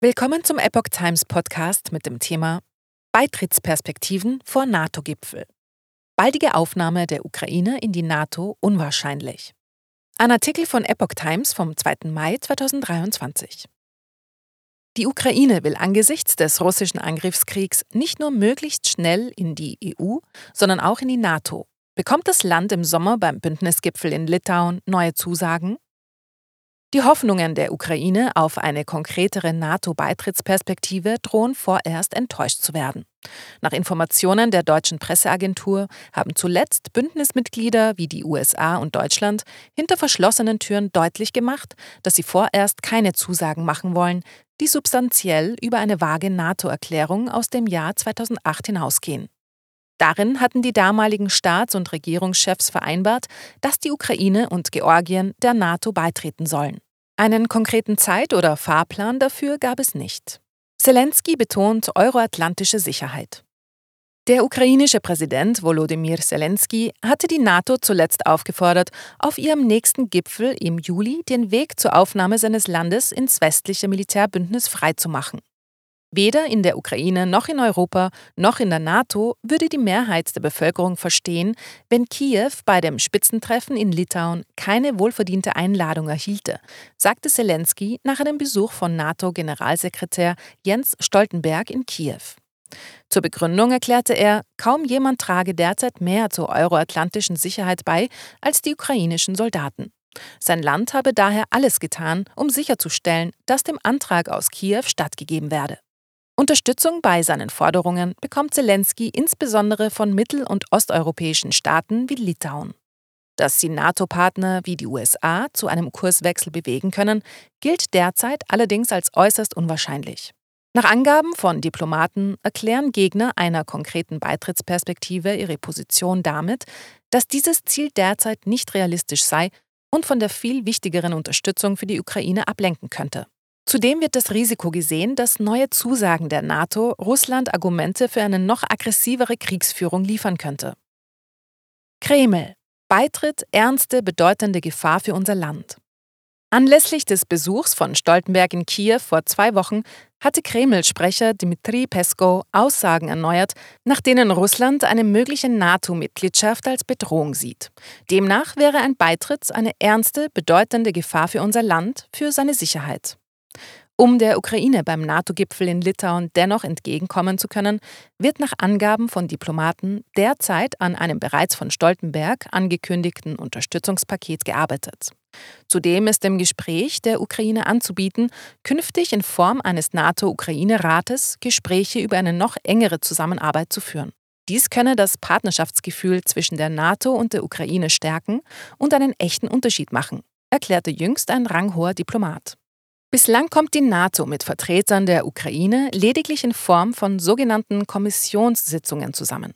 Willkommen zum Epoch Times Podcast mit dem Thema Beitrittsperspektiven vor NATO-Gipfel. Baldige Aufnahme der Ukraine in die NATO unwahrscheinlich. Ein Artikel von Epoch Times vom 2. Mai 2023. Die Ukraine will angesichts des russischen Angriffskriegs nicht nur möglichst schnell in die EU, sondern auch in die NATO. Bekommt das Land im Sommer beim Bündnisgipfel in Litauen neue Zusagen? Die Hoffnungen der Ukraine auf eine konkretere NATO-Beitrittsperspektive drohen vorerst enttäuscht zu werden. Nach Informationen der deutschen Presseagentur haben zuletzt Bündnismitglieder wie die USA und Deutschland hinter verschlossenen Türen deutlich gemacht, dass sie vorerst keine Zusagen machen wollen, die substanziell über eine vage NATO-Erklärung aus dem Jahr 2008 hinausgehen. Darin hatten die damaligen Staats- und Regierungschefs vereinbart, dass die Ukraine und Georgien der NATO beitreten sollen. Einen konkreten Zeit- oder Fahrplan dafür gab es nicht. Zelensky betont euroatlantische Sicherheit. Der ukrainische Präsident Volodymyr Zelensky hatte die NATO zuletzt aufgefordert, auf ihrem nächsten Gipfel im Juli den Weg zur Aufnahme seines Landes ins westliche Militärbündnis freizumachen. Weder in der Ukraine noch in Europa noch in der NATO würde die Mehrheit der Bevölkerung verstehen, wenn Kiew bei dem Spitzentreffen in Litauen keine wohlverdiente Einladung erhielte, sagte Zelensky nach einem Besuch von NATO-Generalsekretär Jens Stoltenberg in Kiew. Zur Begründung erklärte er, kaum jemand trage derzeit mehr zur euroatlantischen Sicherheit bei als die ukrainischen Soldaten. Sein Land habe daher alles getan, um sicherzustellen, dass dem Antrag aus Kiew stattgegeben werde. Unterstützung bei seinen Forderungen bekommt Zelensky insbesondere von mittel- und osteuropäischen Staaten wie Litauen. Dass sie NATO-Partner wie die USA zu einem Kurswechsel bewegen können, gilt derzeit allerdings als äußerst unwahrscheinlich. Nach Angaben von Diplomaten erklären Gegner einer konkreten Beitrittsperspektive ihre Position damit, dass dieses Ziel derzeit nicht realistisch sei und von der viel wichtigeren Unterstützung für die Ukraine ablenken könnte. Zudem wird das Risiko gesehen, dass neue Zusagen der NATO Russland Argumente für eine noch aggressivere Kriegsführung liefern könnte. Kreml. Beitritt ernste, bedeutende Gefahr für unser Land. Anlässlich des Besuchs von Stoltenberg in Kiew vor zwei Wochen hatte Kreml-Sprecher Dmitri Peskov Aussagen erneuert, nach denen Russland eine mögliche NATO-Mitgliedschaft als Bedrohung sieht. Demnach wäre ein Beitritt eine ernste, bedeutende Gefahr für unser Land, für seine Sicherheit. Um der Ukraine beim NATO-Gipfel in Litauen dennoch entgegenkommen zu können, wird nach Angaben von Diplomaten derzeit an einem bereits von Stoltenberg angekündigten Unterstützungspaket gearbeitet. Zudem ist im Gespräch der Ukraine anzubieten, künftig in Form eines NATO-Ukraine-Rates Gespräche über eine noch engere Zusammenarbeit zu führen. Dies könne das Partnerschaftsgefühl zwischen der NATO und der Ukraine stärken und einen echten Unterschied machen, erklärte jüngst ein ranghoher Diplomat. Bislang kommt die NATO mit Vertretern der Ukraine lediglich in Form von sogenannten Kommissionssitzungen zusammen.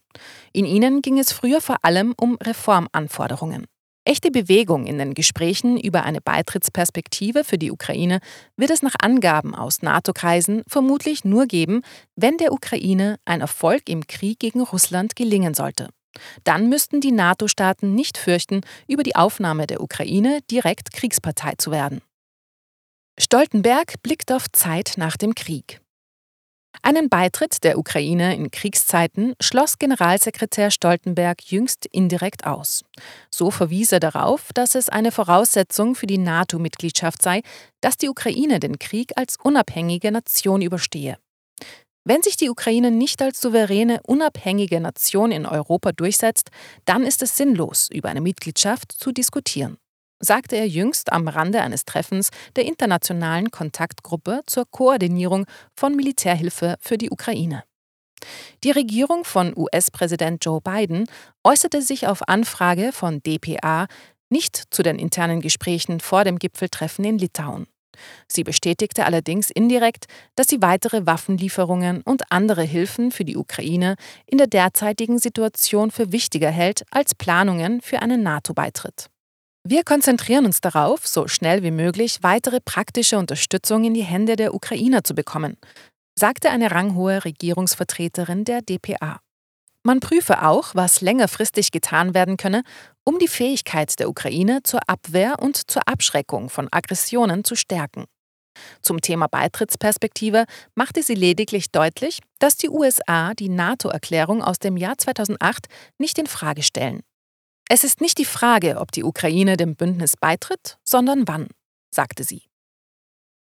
In ihnen ging es früher vor allem um Reformanforderungen. Echte Bewegung in den Gesprächen über eine Beitrittsperspektive für die Ukraine wird es nach Angaben aus NATO-Kreisen vermutlich nur geben, wenn der Ukraine ein Erfolg im Krieg gegen Russland gelingen sollte. Dann müssten die NATO-Staaten nicht fürchten, über die Aufnahme der Ukraine direkt Kriegspartei zu werden. Stoltenberg blickt auf Zeit nach dem Krieg. Einen Beitritt der Ukraine in Kriegszeiten schloss Generalsekretär Stoltenberg jüngst indirekt aus. So verwies er darauf, dass es eine Voraussetzung für die NATO-Mitgliedschaft sei, dass die Ukraine den Krieg als unabhängige Nation überstehe. Wenn sich die Ukraine nicht als souveräne, unabhängige Nation in Europa durchsetzt, dann ist es sinnlos, über eine Mitgliedschaft zu diskutieren sagte er jüngst am Rande eines Treffens der internationalen Kontaktgruppe zur Koordinierung von Militärhilfe für die Ukraine. Die Regierung von US-Präsident Joe Biden äußerte sich auf Anfrage von dpa nicht zu den internen Gesprächen vor dem Gipfeltreffen in Litauen. Sie bestätigte allerdings indirekt, dass sie weitere Waffenlieferungen und andere Hilfen für die Ukraine in der derzeitigen Situation für wichtiger hält als Planungen für einen NATO-Beitritt. Wir konzentrieren uns darauf, so schnell wie möglich weitere praktische Unterstützung in die Hände der Ukrainer zu bekommen, sagte eine ranghohe Regierungsvertreterin der DPA. Man prüfe auch, was längerfristig getan werden könne, um die Fähigkeit der Ukraine zur Abwehr und zur Abschreckung von Aggressionen zu stärken. Zum Thema Beitrittsperspektive machte sie lediglich deutlich, dass die USA die NATO-Erklärung aus dem Jahr 2008 nicht in Frage stellen. Es ist nicht die Frage, ob die Ukraine dem Bündnis beitritt, sondern wann, sagte sie.